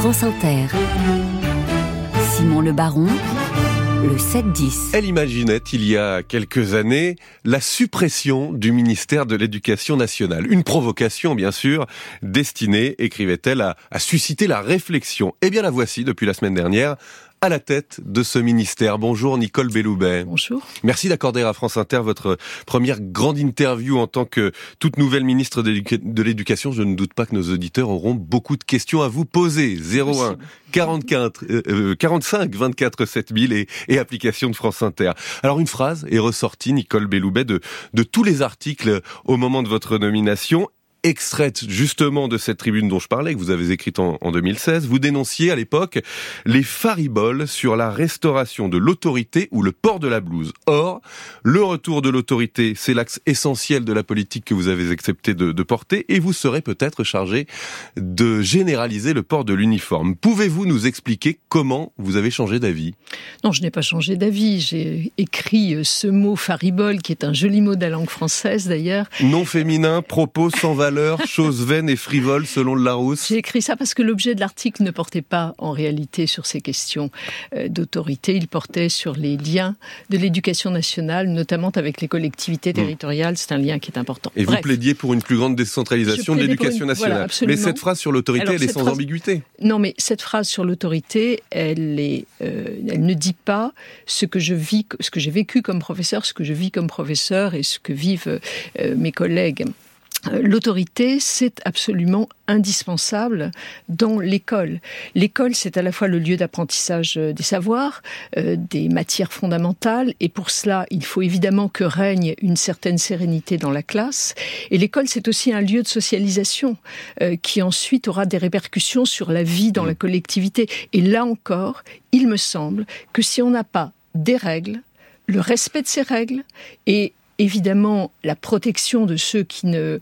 France Inter. Simon Le Baron le 7-10. Elle imaginait il y a quelques années la suppression du ministère de l'Éducation nationale. Une provocation, bien sûr, destinée, écrivait-elle, à, à susciter la réflexion. Eh bien la voici depuis la semaine dernière à la tête de ce ministère. Bonjour Nicole Belloubet. Bonjour. Merci d'accorder à France Inter votre première grande interview en tant que toute nouvelle ministre de l'Éducation. Je ne doute pas que nos auditeurs auront beaucoup de questions à vous poser. 01 44 euh, 45 24 7000 et, et application de France Inter. Alors une phrase est ressortie, Nicole Belloubet, de, de tous les articles au moment de votre nomination extraite justement de cette tribune dont je parlais, que vous avez écrite en, 2016. Vous dénonciez à l'époque les fariboles sur la restauration de l'autorité ou le port de la blouse. Or, le retour de l'autorité, c'est l'axe essentiel de la politique que vous avez accepté de, de porter et vous serez peut-être chargé de généraliser le port de l'uniforme. Pouvez-vous nous expliquer comment vous avez changé d'avis? Non, je n'ai pas changé d'avis. J'ai écrit euh, ce mot faribole, qui est un joli mot de la langue française d'ailleurs. Non féminin, propos sans valeur chose vaine et frivole selon le Larousse J'ai écrit ça parce que l'objet de l'article ne portait pas en réalité sur ces questions euh, d'autorité, il portait sur les liens de l'éducation nationale, notamment avec les collectivités hmm. territoriales. C'est un lien qui est important. Et vous plaidiez pour une plus grande décentralisation de l'éducation nationale. mais cette phrase sur l'autorité, elle est sans ambiguïté. Non, mais cette phrase sur l'autorité, elle, est, euh, elle ne dit pas ce que je vis, ce que j'ai vécu comme professeur, ce que je vis comme professeur et ce que vivent euh, mes collègues. Euh, l'autorité, c'est absolument indispensable dans l'école. L'école, c'est à la fois le lieu d'apprentissage euh, des savoirs, euh, des matières fondamentales, et pour cela, il faut évidemment que règne une certaine sérénité dans la classe. Et l'école, c'est aussi un lieu de socialisation qui ensuite aura des répercussions sur la vie dans la collectivité. Et là encore, il me semble que si on n'a pas des règles, le respect de ces règles et évidemment la protection de ceux euh,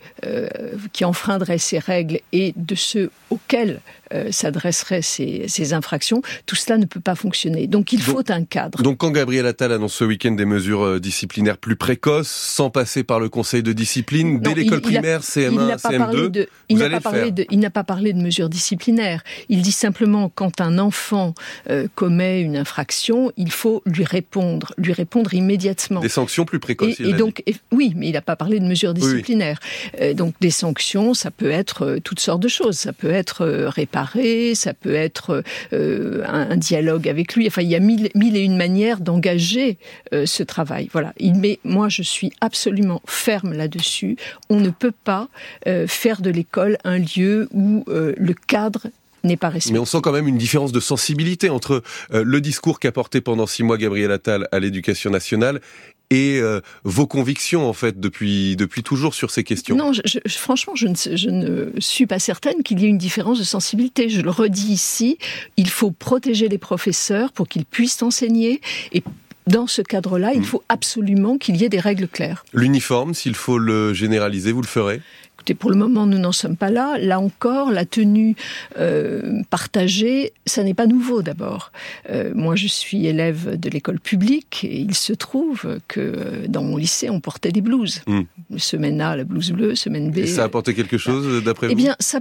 qui enfreindraient ces règles et de ceux auxquels euh, s'adresseraient ces, ces, infractions, tout cela ne peut pas fonctionner. Donc il faut un cadre. Donc quand Gabriel Attal annonce ce week-end des mesures euh, disciplinaires plus précoces, sans passer par le conseil de discipline, dès l'école primaire, CM1, CM2, il n'a pas, parlé de, il n'a pas parlé de mesures disciplinaires. Il dit simplement quand un enfant euh, commet une infraction, il faut lui répondre, lui répondre immédiatement. Des sanctions plus précoces. Et, donc oui, mais il n'a pas parlé de mesures disciplinaires. donc des sanctions, ça peut être toutes sortes de choses. Ça peut être ça peut être euh, un, dialogue avec lui. Enfin, il y a mille, et une manières d'engager euh, ce travail. Voilà. Mais moi, je suis absolument ferme là-dessus. On ne peut pas euh, faire de l'école un lieu où le cadre n'est pas respecté. Mais on sent quand même une différence de sensibilité entre le discours qu'a porté pendant six mois Gabriel Attal à l'éducation nationale et euh, vos convictions en fait depuis depuis toujours sur ces questions Non, je, franchement, je ne, je ne suis pas certaine qu'il y ait une différence de sensibilité. Je le redis ici, il faut protéger les professeurs pour qu'ils puissent enseigner et dans ce cadre-là, il mm. faut absolument qu'il y ait des règles claires. L'uniforme, s'il faut le généraliser, vous le ferez? Écoutez, pour le moment, nous n'en sommes pas là. Là encore, la tenue euh, partagée, ça n'est pas nouveau d'abord. Euh, moi, je suis élève de l'école publique et il se trouve que euh, dans mon lycée, on portait des blouses. Mm. Semaine A, la blouse bleue, semaine B. Et ça a apporté quelque chose, d'après vous? Eh bien, ça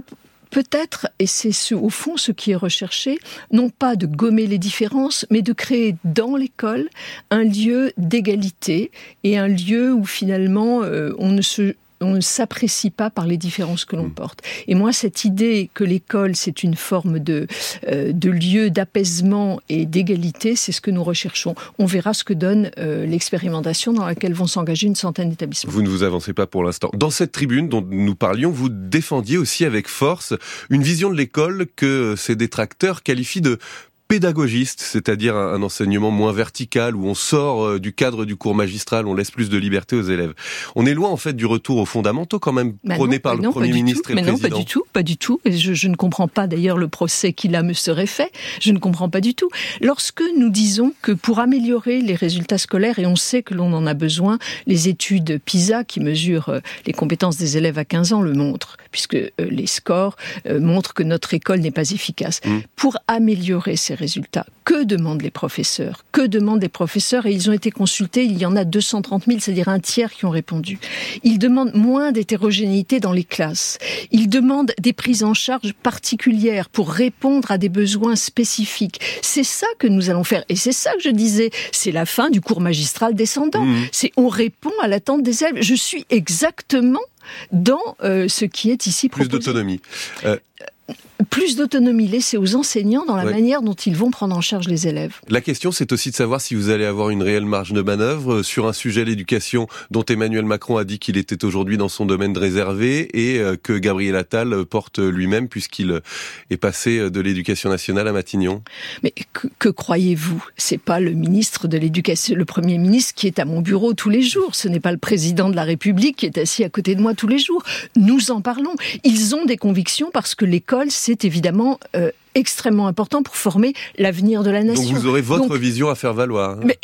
peut-être, et c'est ce, au fond ce qui est recherché, non pas de gommer les différences, mais de créer dans l'école un lieu d'égalité et un lieu où finalement euh, on ne se on ne s'apprécie pas par les différences que l'on mm. porte. Et moi, cette idée que l'école, c'est une forme de, euh, de lieu d'apaisement et d'égalité, c'est ce que nous recherchons. On verra ce que donne euh, l'expérimentation dans laquelle vont s'engager une centaine d'établissements. Vous ne vous avancez pas pour l'instant. Dans cette tribune dont nous parlions, vous défendiez aussi avec force une vision de l'école que ces détracteurs qualifient de pédagogiste, c'est-à-dire un, enseignement moins vertical où on sort euh, du cadre du cours magistral, on laisse plus de liberté aux élèves. On est loin en fait du retour aux fondamentaux quand même bah prôné par le Premier ministre et le Président. Non, pas du tout, pas du tout. Et je, je ne comprends pas d'ailleurs le procès qui là me serait fait. Je ne comprends pas du tout. Lorsque nous disons que pour améliorer les résultats scolaires, et on sait que l'on en a besoin, les études PISA qui mesurent euh, les compétences des élèves à 15 ans le montrent, puisque euh, les scores montrent que notre école n'est pas efficace. Mmh. Pour améliorer ces résultats. Que demandent les professeurs? Que demandent les professeurs? Et ils ont été consultés, il y en a 230 000, c'est-à-dire un tiers qui ont répondu. Ils demandent moins d'hétérogénéité dans les classes. Ils demandent des prises en charge particulières pour répondre à des besoins spécifiques. C'est ça que nous allons faire. Et c'est ça que je disais, c'est la fin du cours magistral descendant. Mmh. C'est on répond à l'attente des élèves. Je suis exactement dans euh, ce qui est ici proposé. Plus d'autonomie. Euh, plus d'autonomie laissée aux enseignants dans la manière dont ils vont prendre en charge les élèves. La question, c'est aussi de savoir si vous allez avoir une réelle marge de manœuvre euh, sur un sujet, l'éducation, dont Emmanuel Macron a dit qu'il était aujourd'hui dans son domaine réservé et euh, que Gabriel Attal porte lui-même puisqu'il est passé de l'éducation nationale à Matignon. Mais que, croyez-vous? C'est pas le ministre de l'éducation, le premier ministre qui est à mon bureau tous les jours. Ce n'est pas le président de la République qui est assis à côté de moi tous les jours. Nous en parlons. Ils ont des convictions parce que l'école, c'est évidemment euh, extrêmement important pour former l'avenir de la nation. Donc vous aurez votre vision à faire valoir. Hein. Mais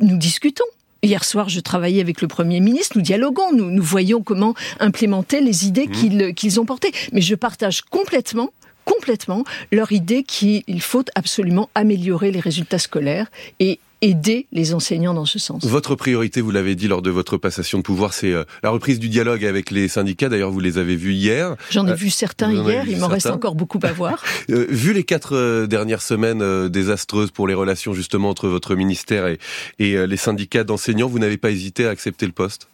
nous discutons. Hier soir, je travaillais avec le Premier ministre, nous dialoguons, nous, nous voyons comment implémenter les idées mmh. qu'ils ont portées. Mais je partage complètement complètement leur idée qu'il faut absolument améliorer les résultats scolaires et aider les enseignants dans ce sens. Votre priorité, vous l'avez dit lors de votre passation de pouvoir, c'est euh, la reprise du dialogue avec les syndicats. D'ailleurs, vous les avez vus hier. J'en ai euh, vu certains hier, il m'en reste encore beaucoup à voir. Euh, vu les quatre dernières semaines désastreuses pour les relations justement entre votre ministère et, et les syndicats d'enseignants, vous n'avez pas hésité à accepter le poste?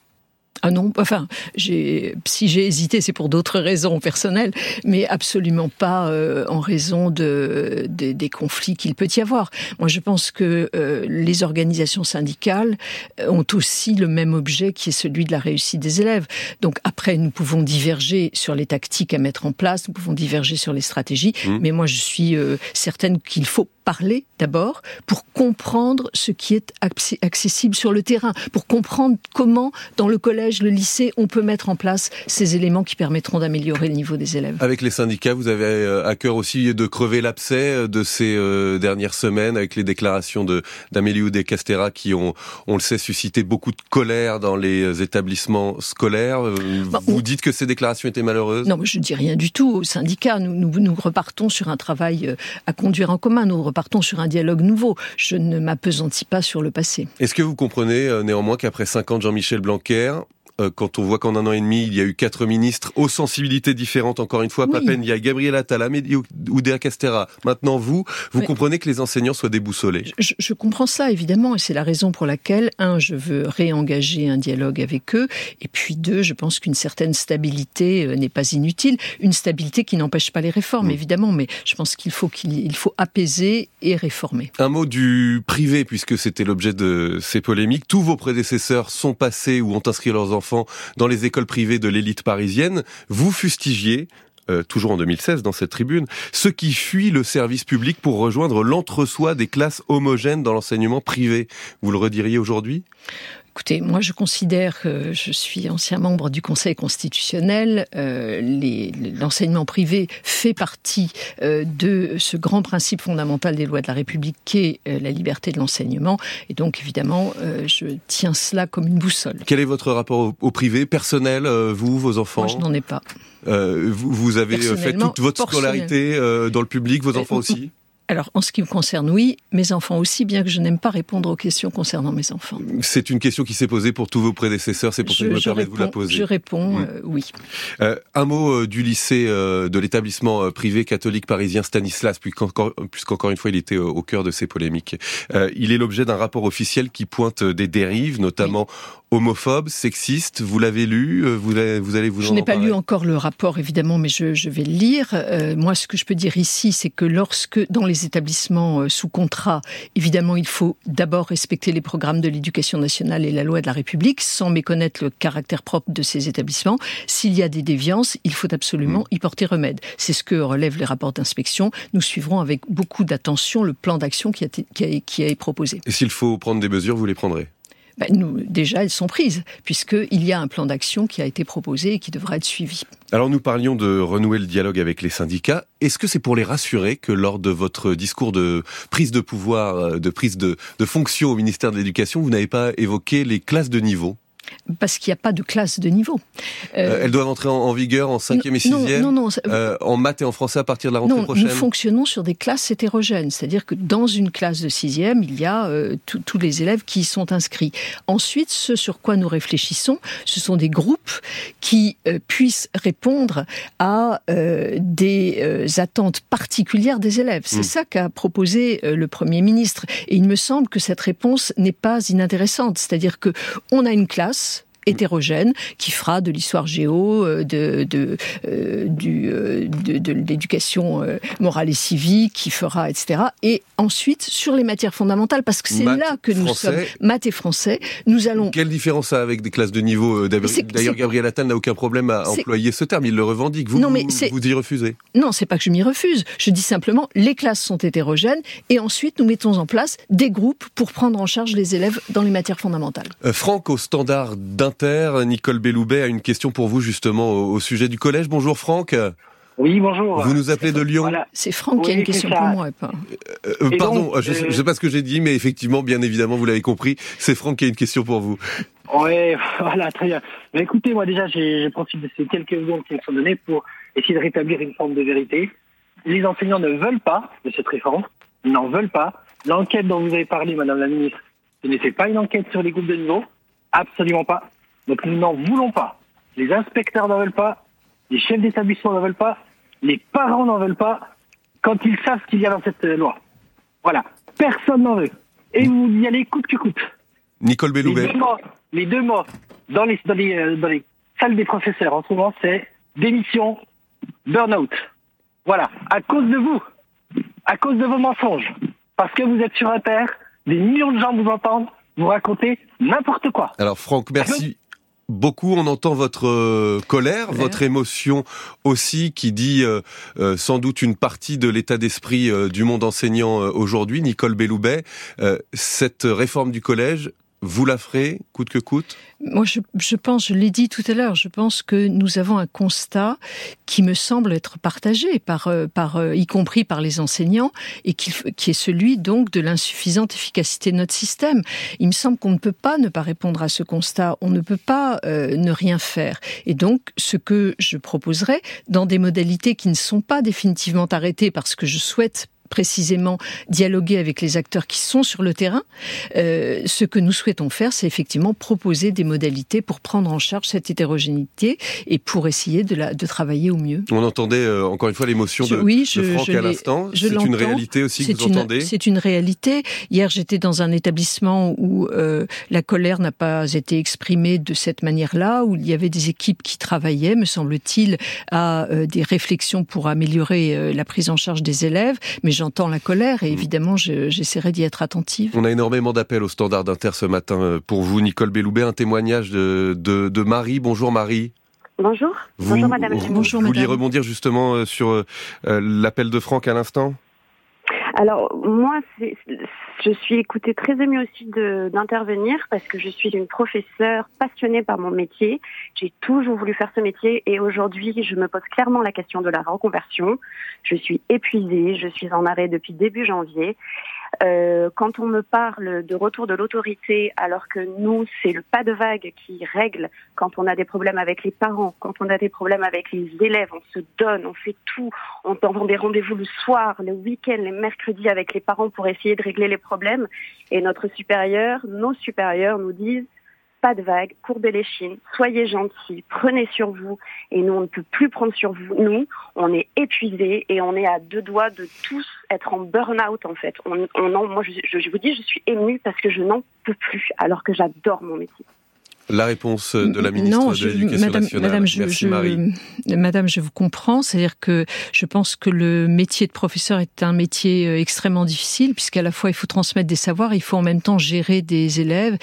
Ah non, enfin, j'ai, si j'ai hésité, c'est pour d'autres raisons personnelles, mais absolument pas euh, en raison de, des conflits qu'il peut y avoir. Moi, je pense que euh, les organisations syndicales ont aussi le même objet qui est celui de la réussite des élèves. Donc après, nous pouvons diverger sur les tactiques à mettre en place, nous pouvons diverger sur les stratégies, mmh. mais moi, je suis euh, certaine qu'il faut parler d'abord pour comprendre ce qui est accessible sur le terrain, pour comprendre comment dans le collège, le lycée, on peut mettre en place ces éléments qui permettront d'améliorer le niveau des élèves. Avec les syndicats, vous avez euh, à cœur aussi de crever l'abcès euh, de ces euh, dernières semaines avec les déclarations de d'Amélie Oudé Castera qui ont, on le sait, suscité beaucoup de colère dans les établissements scolaires. Bah, vous dites que ces déclarations étaient malheureuses? Non, mais je dis rien du tout. Aux syndicats, nous, nous, nous repartons sur un travail à conduire en commun. Nous repartons sur un dialogue nouveau. Je ne m'apesantis pas sur le passé. Est-ce que vous comprenez néanmoins qu'après cinq ans de Jean-Michel Blanquer, quand on voit qu'en un an et demi, il y a eu quatre ministres aux sensibilités différentes, encore une fois, oui. peine, il y a Gabriel Attal, Amélie Oudéa Castera, maintenant vous, vous comprenez que les enseignants soient déboussolés je, je comprends ça, évidemment, et c'est la raison pour laquelle, un, je veux réengager un dialogue avec eux, et puis deux, je pense qu'une certaine stabilité euh, n'est pas inutile, une stabilité qui n'empêche pas les réformes, mm. évidemment, mais je pense qu'il faut qu'il faut apaiser et réformer. Un mot du privé, puisque c'était l'objet de ces polémiques. Tous vos prédécesseurs sont passés ou ont inscrit leurs enfants dans les écoles privées de l'élite parisienne, vous fustigiez euh, toujours en 2016 dans cette tribune, ceux qui fuient le service public pour rejoindre l'entre-soi des classes homogènes dans l'enseignement privé. Vous le rediriez aujourd'hui? Écoutez, moi je considère que je suis ancien membre du Conseil constitutionnel. Euh, L'enseignement privé fait partie euh, de ce grand principe fondamental des lois de la République qui est euh, la liberté de l'enseignement. Et donc évidemment, je tiens cela comme une boussole. Quel est votre rapport au, au privé, personnel, vous, vos enfants? Moi je n'en ai pas. Vous, vous, avez fait toute votre scolarité dans le public, vos enfants aussi? Alors, en ce qui me concerne, oui, mes enfants aussi, bien que je n'aime pas répondre aux questions concernant mes enfants. C'est une question qui s'est posée pour tous vos prédécesseurs, c'est pour ça que je me permets de vous la poser. Je réponds mmh. euh, oui. Euh, un mot euh, du lycée, de l'établissement privé catholique parisien Stanislas, puisqu'encore une fois, il était au cœur de ces polémiques. il est l'objet d'un rapport officiel qui pointe des dérives, notamment homophobe, sexiste. Vous l'avez lu vous, allez, vous allez vous Je n'ai pas lu encore le rapport, évidemment, mais je, je vais le lire. Moi, ce que je peux dire ici, c'est que lorsque, dans les établissements euh, sous contrat, évidemment, il faut d'abord respecter les programmes de l'éducation nationale et la loi de la République, sans méconnaître le caractère propre de ces établissements. S'il y a des déviances, il faut absolument mmh. y porter remède. C'est ce que relèvent les rapports d'inspection. Nous suivrons avec beaucoup d'attention le plan d'action qui a, qui, a, qui a proposé. Et s'il faut prendre des mesures, vous les prendrez? Nous, déjà, elles sont prises, puisqu'il y a un plan d'action qui a été proposé et qui devra être suivi. Alors nous parlions de renouer le dialogue avec les syndicats. Est-ce que c'est pour les rassurer que lors de votre discours de prise de pouvoir, euh, de prise de, de fonction au ministère de l'Éducation, vous n'avez pas évoqué les classes de niveau? Parce qu'il n'y a pas de classe de niveau. Euh, elles doivent entrer en, vigueur en cinquième et sixième, non, non, euh, en maths et en français à partir de la rentrée prochaine. Nous fonctionnons sur des classes hétérogènes, c'est-à-dire que dans une classe de sixième, il y a euh, tous les élèves qui y sont inscrits. Ensuite, ce sur quoi nous réfléchissons, ce sont des groupes qui puissent répondre à des attentes particulières des élèves. C'est hmm. ça qu'a proposé le Premier ministre. Et il me semble que cette réponse n'est pas inintéressante, c'est-à-dire que on a une classe us hétérogène qui fera de l'histoire géo, euh, de, de, euh, du, euh, de, l'éducation morale et civique, qui fera, etc. Et ensuite, sur les matières fondamentales, parce que c'est là que nous sommes, maths et français, nous allons... Quelle différence ça avec des classes de niveau D'ailleurs, Gabriel Attal n'a aucun problème à employer ce terme, il le revendique. Vous, non, mais vous, vous y refusez Non, c'est pas que je m'y refuse. Je dis simplement, les classes sont hétérogènes, et ensuite, nous mettons en place des groupes pour prendre en charge les élèves dans les matières fondamentales. Franck, au standard d'un Nicole Belloubet a une question pour vous justement au, sujet du collège. Bonjour Franck. Oui, bonjour. Vous nous appelez de Lyon. C'est Franck qui a une question pour moi. Pas. Euh, euh, pardon, je ne sais pas ce que j'ai dit, mais effectivement, bien évidemment, vous l'avez compris, c'est Franck qui a une question pour vous. Oui, voilà, très bien. Mais écoutez, moi déjà, j'ai profité de ces quelques secondes qui me sont données pour essayer de rétablir une forme de vérité. Les enseignants ne veulent pas de cette réforme, ils n'en veulent pas. L'enquête dont vous avez parlé, Madame la Ministre, ce n'était pas une enquête sur les groupes de niveau, absolument pas. Donc nous n'en voulons pas. Les inspecteurs n'en veulent pas, les chefs d'établissement n'en veulent pas, les parents n'en veulent pas, quand ils savent ce qu'il y a dans cette loi. Voilà. Personne n'en veut. Et vous y allez coûte que coûte. Nicole Belloubet. Les deux mots, dans, les, dans, les, euh, dans les salles des professeurs en ce moment, c'est démission, burn-out. Voilà. À cause de vous. À cause de vos mensonges. Parce que vous êtes sur un terre, des millions de gens vous entendent, vous racontez n'importe quoi. Alors Franck, merci beaucoup. On entend votre euh, colère, votre émotion aussi, qui dit euh, euh, sans doute une partie de l'état d'esprit du monde enseignant aujourd'hui. Nicole Belloubet, cette réforme du collège, vous la ferez, coûte que coûte? Moi, je, je, pense, je l'ai dit tout à l'heure, je pense que nous avons un constat qui me semble être partagé par, euh, par euh, y compris par les enseignants, et qui, qui est celui donc de l'insuffisante efficacité de notre système. Il me semble qu'on ne peut pas ne pas répondre à ce constat, on ne peut pas euh, ne rien faire. Et donc, ce que je proposerais, dans des modalités qui ne sont pas définitivement arrêtées, parce que je souhaite précisément dialoguer avec les acteurs qui sont sur le terrain. Euh, ce que nous souhaitons faire, c'est effectivement proposer des modalités pour prendre en charge cette hétérogénéité et pour essayer de, la, de travailler au mieux. On entendait euh, encore une fois l'émotion de, oui, je, Franck à l'instant. C'est une réalité aussi que vous entendez C'est une réalité. Hier, j'étais dans un établissement où euh, la colère n'a pas été exprimée de cette manière-là, où il y avait des équipes qui travaillaient, me semble-t-il, à des réflexions pour améliorer la prise en charge des élèves. Mais j'entends la colère et mm. évidemment, j'essaierai d'y être attentive. On a énormément d'appels au standard d'Inter ce matin euh, pour vous, Nicole Belloubet. Un témoignage de, de, Marie. Bonjour Marie. Bonjour. Bonjour madame. Vous, Bonjour, vous vouliez rebondir justement euh, sur euh, l'appel de Franck à l'instant? Alors moi, je suis écoutée très émue aussi d'intervenir parce que je suis une professeure passionnée par mon métier. J'ai toujours voulu faire ce métier et aujourd'hui, je me pose clairement la question de la reconversion. Je suis épuisée, je suis en arrêt depuis début janvier euh, quand on me parle de retour de l'autorité, alors que nous, c'est le pas de vague qui règle quand on a des problèmes avec les parents, quand on a des problèmes avec les élèves, on se donne, on fait tout, on prend des rendez-vous le soir, le week-end, les mercredis avec les parents pour essayer de régler les problèmes. Et notre supérieur, nos supérieurs nous disent pas de vagues, courbez les chines, soyez gentils, prenez sur vous. Et nous, on ne peut plus prendre sur vous. Nous, on est épuisés et on est à deux doigts de tous être en burn-out, en fait. On, on moi, je, je vous dis, je suis émue parce que je n'en peux plus, alors que j'adore mon métier. La réponse de la ministre de l'Éducation nationale. Madame, je, Merci Marie. Madame, je vous comprends. C'est-à-dire que je pense que le métier de professeur est un métier euh, extrêmement difficile, puisqu'à la fois il faut transmettre des savoirs, il faut en même temps gérer des élèves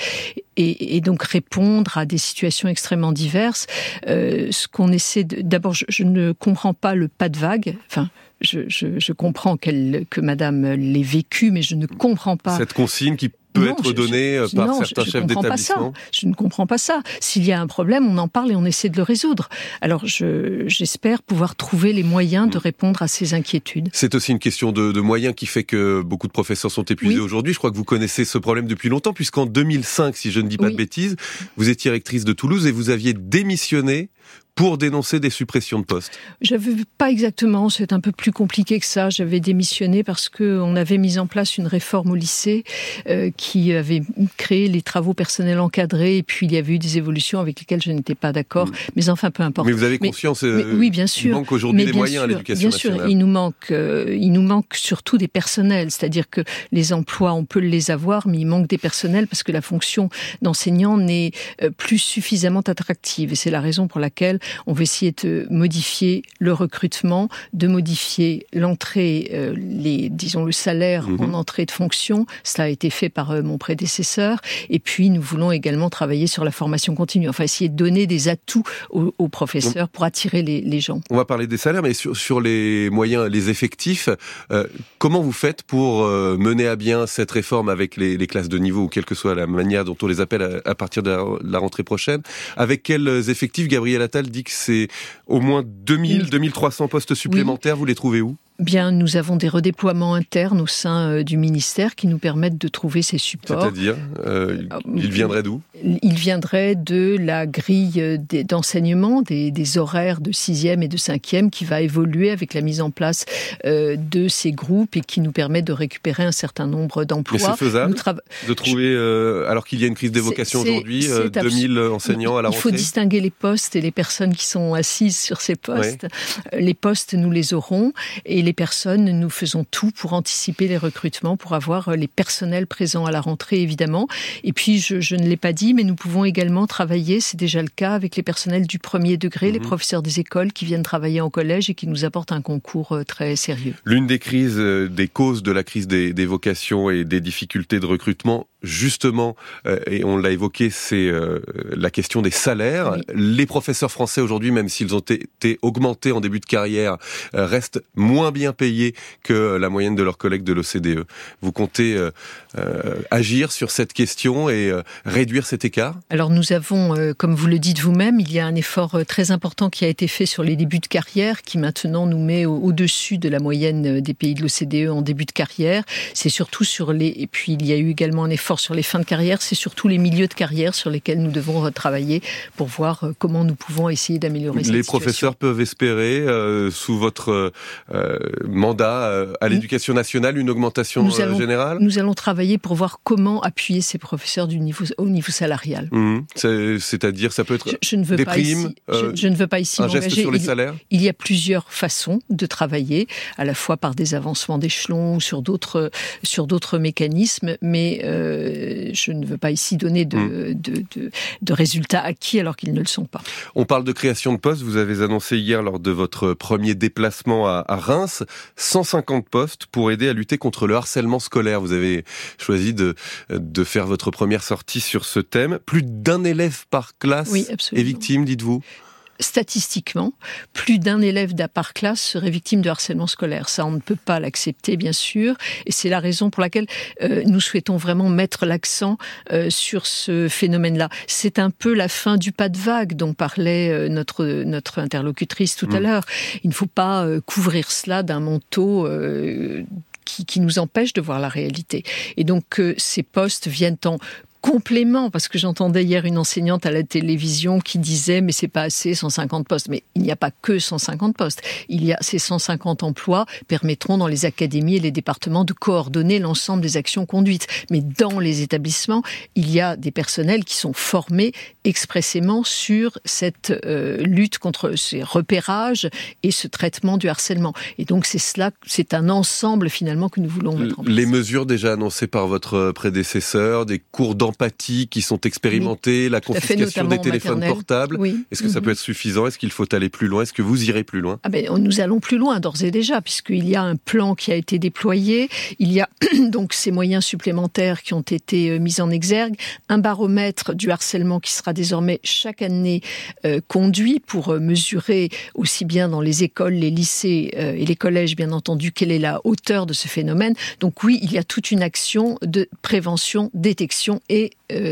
et, et donc répondre à des situations extrêmement diverses. Euh, ce qu'on essaie d'abord, je, je, ne comprends pas le pas de vague. Enfin, je, je, je comprends qu'elle que Madame l'ait vécu, mais je ne comprends pas cette consigne qui peut être donné je, par non, certains je, chefs d'établissement Je ne comprends pas ça. S'il y a un problème, on en parle et on essaie de le résoudre. Alors j'espère pouvoir trouver les moyens de mm. répondre à ces inquiétudes. C'est aussi une question de, de, moyens qui fait que beaucoup de professeurs sont épuisés oui. aujourd'hui. Je crois que vous connaissez ce problème depuis longtemps, puisqu'en 2005, si je ne dis pas oui. de bêtises, vous étiez rectrice de Toulouse et vous aviez démissionné pour dénoncer des suppressions de postes veux pas exactement, c'est un peu plus compliqué que ça. J'avais démissionné parce qu'on avait mis en place une réforme au lycée euh, qui avait créé les travaux personnels encadrés et puis il y avait eu des évolutions avec lesquelles je n'étais pas d'accord. Mmh. Mais enfin, peu importe. Mais vous avez conscience mais, euh, mais, Oui, bien sûr. Il manque aujourd'hui des moyens sûr, à l'éducation Bien nationale. sûr, il nous manque, euh, il nous manque surtout des personnels. C'est-à-dire que les emplois, on peut les avoir, mais il manque des personnels parce que la fonction d'enseignant n'est euh, plus suffisamment attractive. Et c'est la raison pour laquelle on veut essayer de modifier le recrutement, de modifier l'entrée, euh, les, disons le salaire Mhm. mmh. en entrée de fonction. Cela a été fait par euh, mon prédécesseur. Et puis nous voulons également travailler sur la formation continue. Enfin, essayer de donner des atouts aux, aux professeurs pour attirer les, les, gens. On va parler des salaires, mais sur, sur les moyens, les effectifs, euh, comment vous faites pour mener à bien cette réforme avec les, les, classes de niveau ou quelle que soit la manière dont on les appelle à, à partir de la, la rentrée prochaine? Avec quels effectifs Gabriel Attal dit que c'est au moins 2000, 2300 postes supplémentaires. Oui. Vous les trouvez où? Bien, nous avons des redéploiements internes au sein euh, du ministère qui nous permettent de trouver ces supports. C'est-à-dire, euh, ils viendraient d'où? Ils viendraient de la grille d'enseignement, des, des, horaires de sixième et de cinquième qui va évoluer avec la mise en place euh, de ces groupes et qui nous permet de récupérer un certain nombre d'emplois. Mais c'est faisable de trouver, euh, alors qu'il y a une crise des vocations aujourd'hui, 2000 enseignants à la rentrée Il faut distinguer les postes et les personnes qui sont assises sur ces postes. Oui. Les postes, nous les aurons et les personnes, nous faisons tout pour anticiper les recrutements, pour avoir les personnels présents à la rentrée, évidemment. Et puis, je, je ne l'ai pas dit, mais nous pouvons également travailler, c'est déjà le cas, avec les personnels du premier degré, mmh. les professeurs des écoles qui viennent travailler en collège et qui nous apportent un concours euh, très sérieux. L'une des crises, euh, des causes de la crise des, des vocations et des difficultés de recrutement, justement, euh, et on l'a évoqué, c'est euh, la question des salaires. Oui. Les professeurs français aujourd'hui, même s'ils ont été augmentés en début de carrière, euh, restent moins bien payés que la moyenne de leurs collègues de l'OCDE. Vous comptez euh, agir sur cette question et euh, réduire cet écart? Alors nous avons, euh, comme vous le dites vous-même, il y a un effort euh, très important qui a été fait sur les débuts de carrière, qui maintenant nous met au-dessus de la moyenne des pays de l'OCDE en début de carrière. C'est surtout sur les, et puis il y a eu également un effort sur les fins de carrière, c'est surtout les milieux de carrière sur lesquels nous devons travailler pour voir comment nous pouvons essayer d'améliorer cette Les situation. professeurs peuvent espérer, euh, sous votre euh, mandat euh, à l'éducation nationale, une augmentation nous allons, générale Nous allons travailler pour voir comment appuyer ces professeurs du niveau, au niveau salarial. Mmh. C'est-à-dire, ça peut être je, je ne veux des pas primes, ici, je, je, ne veux pas ici un geste sur les il, salaires il y a plusieurs façons de travailler, à la fois par des avancements d'échelon ou sur d'autres sur d'autres mécanismes, mais euh, je ne veux pas ici donner de, mmh. de, de, de, résultats acquis alors qu'ils ne le sont pas. On parle de création de postes. Vous avez annoncé hier lors de votre premier déplacement à, à Reims 150 postes pour aider à lutter contre le harcèlement scolaire. Vous avez choisi de, de faire votre première sortie sur ce thème. Plus d'un élève par classe oui, est victime, dites-vous? Statistiquement, plus d'un élève par classe serait victime de harcèlement scolaire. Ça, on ne peut pas l'accepter, bien sûr, et c'est la raison pour laquelle euh, nous souhaitons vraiment mettre l'accent euh, sur ce phénomène-là. C'est un peu la fin du pas de vague dont parlait euh, notre notre interlocutrice tout mmh. à l'heure. Il ne faut pas euh, couvrir cela d'un manteau euh, qui, qui, nous empêche de voir la réalité. Et donc, euh, ces postes viennent en complément, parce que j'entendais hier une enseignante à la télévision qui disait mais c'est pas assez 150 postes. Mais il n'y a pas que 150 postes. Il y a ces 150 emplois permettront dans les académies et les départements de coordonner l'ensemble des actions conduites. Mais dans les établissements, il y a des personnels qui sont formés expressément sur cette euh, lutte contre ces repérages et ce traitement du harcèlement. Et donc c'est cela, c'est un ensemble finalement que nous voulons mettre en place. Les mesures déjà annoncées par votre prédécesseur, des cours d'anglais d'empathie qui sont expérimentés, la confiscation des téléphones portables. Est-ce que ça mhm. peut être suffisant? Est-ce qu'il faut aller plus loin? Est-ce que vous irez plus loin? Ah ben, Nous allons plus loin d'ores et déjà, puisqu'il y a un plan qui a été déployé. Il y a donc ces moyens supplémentaires qui ont été euh, mis en exergue, un baromètre du harcèlement qui sera désormais chaque année euh, conduit pour euh, mesurer aussi bien dans les écoles, les lycées et les collèges, bien entendu, quelle est la hauteur de ce phénomène. Donc oui, il y a toute une action de prévention, détection et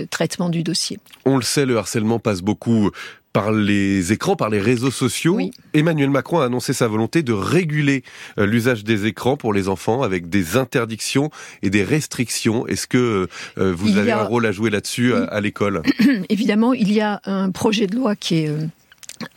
traitement du dossier. On le sait, le harcèlement passe beaucoup par les écrans, par les réseaux sociaux. Emmanuel Macron a annoncé sa volonté de réguler euh, l'usage des écrans pour les enfants avec des interdictions et des restrictions. Est-ce que euh, vous avez un rôle à jouer là-dessus à l'école? Évidemment, il y a un projet de loi qui est euh,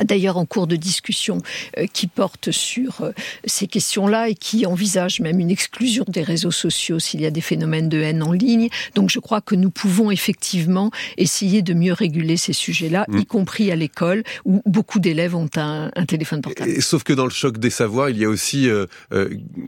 d'ailleurs en cours de discussion euh, qui porte sur euh, ces questions-là et qui envisage même une exclusion des réseaux sociaux s'il y a des phénomènes de haine en ligne. Donc je crois que nous pouvons effectivement essayer de mieux réguler ces sujets-là, mm. y compris à l'école où beaucoup d'élèves ont un, téléphone portable. sauf que dans le choc des savoirs, il y a aussi euh,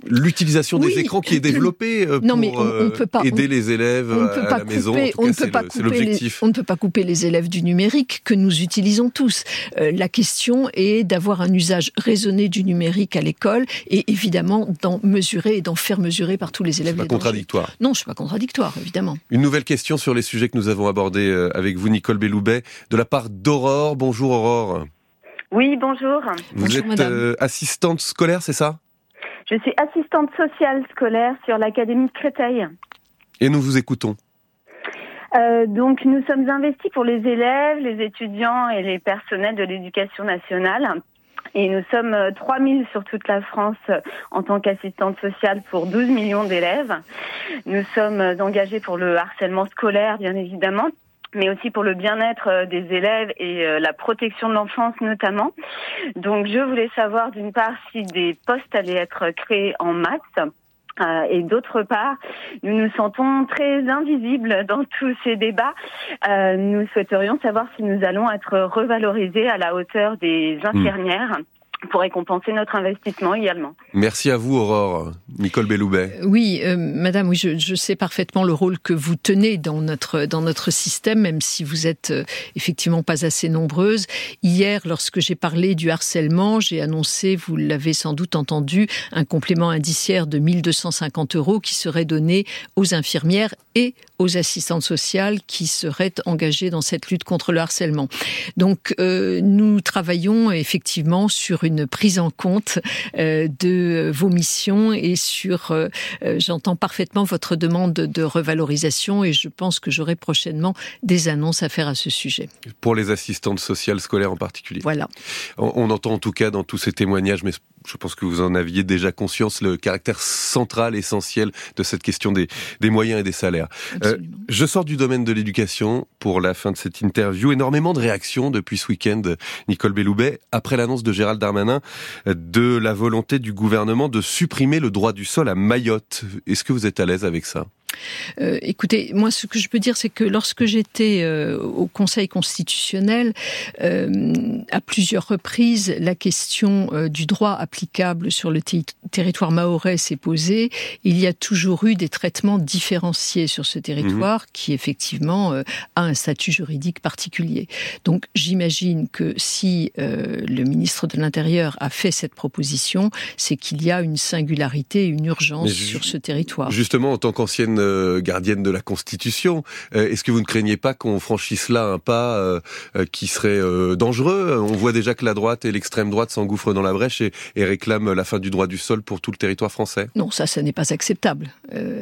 l'utilisation des écrans qui est développée pour mais on, peut pas, aider les élèves à la maison. on ne peut pas couper on ne peut pas couper les élèves du numérique que nous utilisons tous la question est d'avoir un usage raisonné du numérique à l'école et évidemment d'en mesurer et d'en faire mesurer par tous les élèves. Pas contradictoire. Non, je suis pas contradictoire, évidemment. Une nouvelle question sur les sujets que nous avons abordés euh, avec vous, Nicole Belloubet, de la part d'Aurore. Bonjour Aurore. Oui, bonjour. Vous êtes euh, assistante scolaire, c'est ça? Je suis assistante sociale scolaire sur l'Académie de Créteil. Et nous vous écoutons. Euh, donc nous sommes investis pour les élèves, les étudiants et les personnels de l'éducation nationale. Et nous sommes 3000 euh, sur toute la France euh, en tant qu'assistante sociale pour 12 millions d'élèves. Nous sommes engagés pour le harcèlement scolaire, bien évidemment, mais aussi pour le bien-être des élèves et la protection de l'enfance notamment. Donc je voulais savoir d'une part si des postes allaient être créés en masse euh, et d'autre part, nous nous sentons très invisibles dans tous ces débats. Euh, nous souhaiterions savoir si nous allons être revalorisés à la hauteur des hmm. infirmières pour récompenser notre investissement également. Merci à vous, Aurore. Nicole Belloubet. Oui, euh, Madame, oui, je, je, sais parfaitement le rôle que vous tenez dans notre dans notre système, même si vous êtes euh, effectivement pas assez nombreuses. Hier, lorsque j'ai parlé du harcèlement, j'ai annoncé, vous l'avez sans doute entendu, un complément indiciaire de 1250 euros qui serait donné aux infirmières et aux assistantes sociales qui seraient engagées dans cette lutte contre le harcèlement. Donc, euh, nous travaillons effectivement sur une prise en compte euh, de vos missions et sur, euh, j'entends parfaitement votre demande de revalorisation et je pense que j'aurai prochainement des annonces à faire à ce sujet. Pour les assistantes sociales scolaires en particulier. Voilà. On, on entend en tout cas dans tous ces témoignages, mais je pense que vous en aviez déjà conscience, le caractère central, essentiel de cette question des, des moyens et des salaires. Euh, je sors du domaine de l'éducation pour la fin de cette interview. Énormément de réactions depuis ce week-end, Nicole Belloubet, après l'annonce de Gérald Darmanin de la volonté du gouvernement de supprimer le droit du sol à Mayotte. Est-ce que vous êtes à l'aise avec ça? Euh, écoutez, moi, ce que je peux dire, c'est que lorsque j'étais euh, au Conseil constitutionnel, euh, à plusieurs reprises, la question du droit applicable sur le territoire mahorais s'est posée. Il y a toujours eu des traitements différenciés sur ce territoire mhm. qui, effectivement, a un statut juridique particulier. Donc, j'imagine que si le ministre de l'Intérieur a fait cette proposition, c'est qu'il y a une singularité, une urgence sur ce territoire. Justement, en tant qu'ancienne euh, gardienne de la Constitution. Euh, est-ce que vous ne craignez pas qu'on franchisse là un pas euh, qui serait dangereux? On voit déjà que la droite et l'extrême droite s'engouffrent dans la brèche et, et, réclament la fin du droit du sol pour tout le territoire français. Non, ça, ça n'est pas acceptable.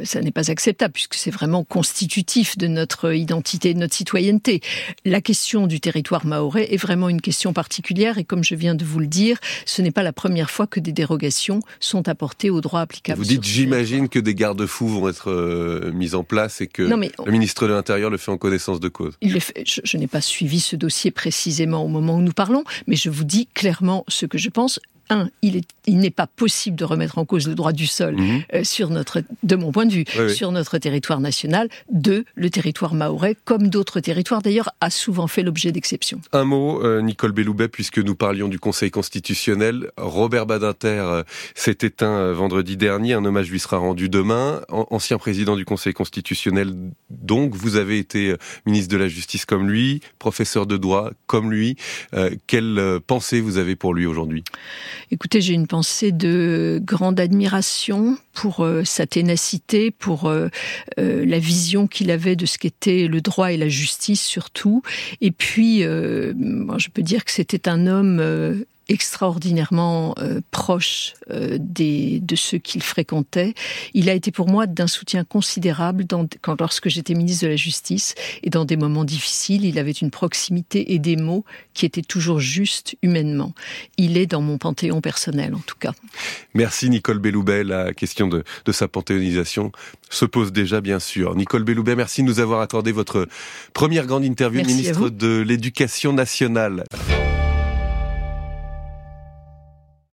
ça n'est pas acceptable puisque c'est vraiment constitutif de notre identité, de notre citoyenneté. La question du territoire mahorais est vraiment une question particulière et comme je viens de vous le dire, ce n'est pas la première fois que des dérogations sont apportées au droit applicable. Vous dites, j'imagine que des garde-fous vont être euh, mise en place et que le ministre de l'Intérieur le fait en connaissance de cause. Il le fait. Je, n'ai pas suivi ce dossier précisément au moment où nous parlons, mais je vous dis clairement ce que je pense un, il n'est pas possible de remettre en cause le droit du sol Mhm. euh, sur notre, de mon point de vue, Oui, oui. sur notre territoire national. Deux, le territoire mahorais, comme d'autres territoires d'ailleurs, a souvent fait l'objet d'exceptions. Un mot, euh, Nicole Belloubet, puisque nous parlions du Conseil constitutionnel. Robert Badinter euh, s'est éteint euh, vendredi dernier. Un hommage lui sera rendu demain. An- ancien président du Conseil constitutionnel, donc vous avez été euh, ministre de la Justice comme lui, professeur de droit comme lui. Euh, quelle pensée vous avez pour lui aujourd'hui? Écoutez, j'ai une pensée de grande admiration pour euh, sa ténacité, pour euh, euh, la vision qu'il avait de ce qu'était le droit et la justice surtout. Et puis, je peux dire que c'était un homme extraordinairement euh, proche euh, des, de ceux qu'il fréquentait. Il a été pour moi d'un soutien considérable dans, quand, lorsque j'étais ministre de la Justice et dans des moments difficiles. Il avait une proximité et des mots qui étaient toujours justes humainement. Il est dans mon panthéon personnel, en tout cas. Merci Nicole Belloubet. La question de, de sa panthéonisation se pose déjà, bien sûr. Nicole Belloubet, merci de nous avoir accordé votre première grande interview, ministre de l'Éducation nationale.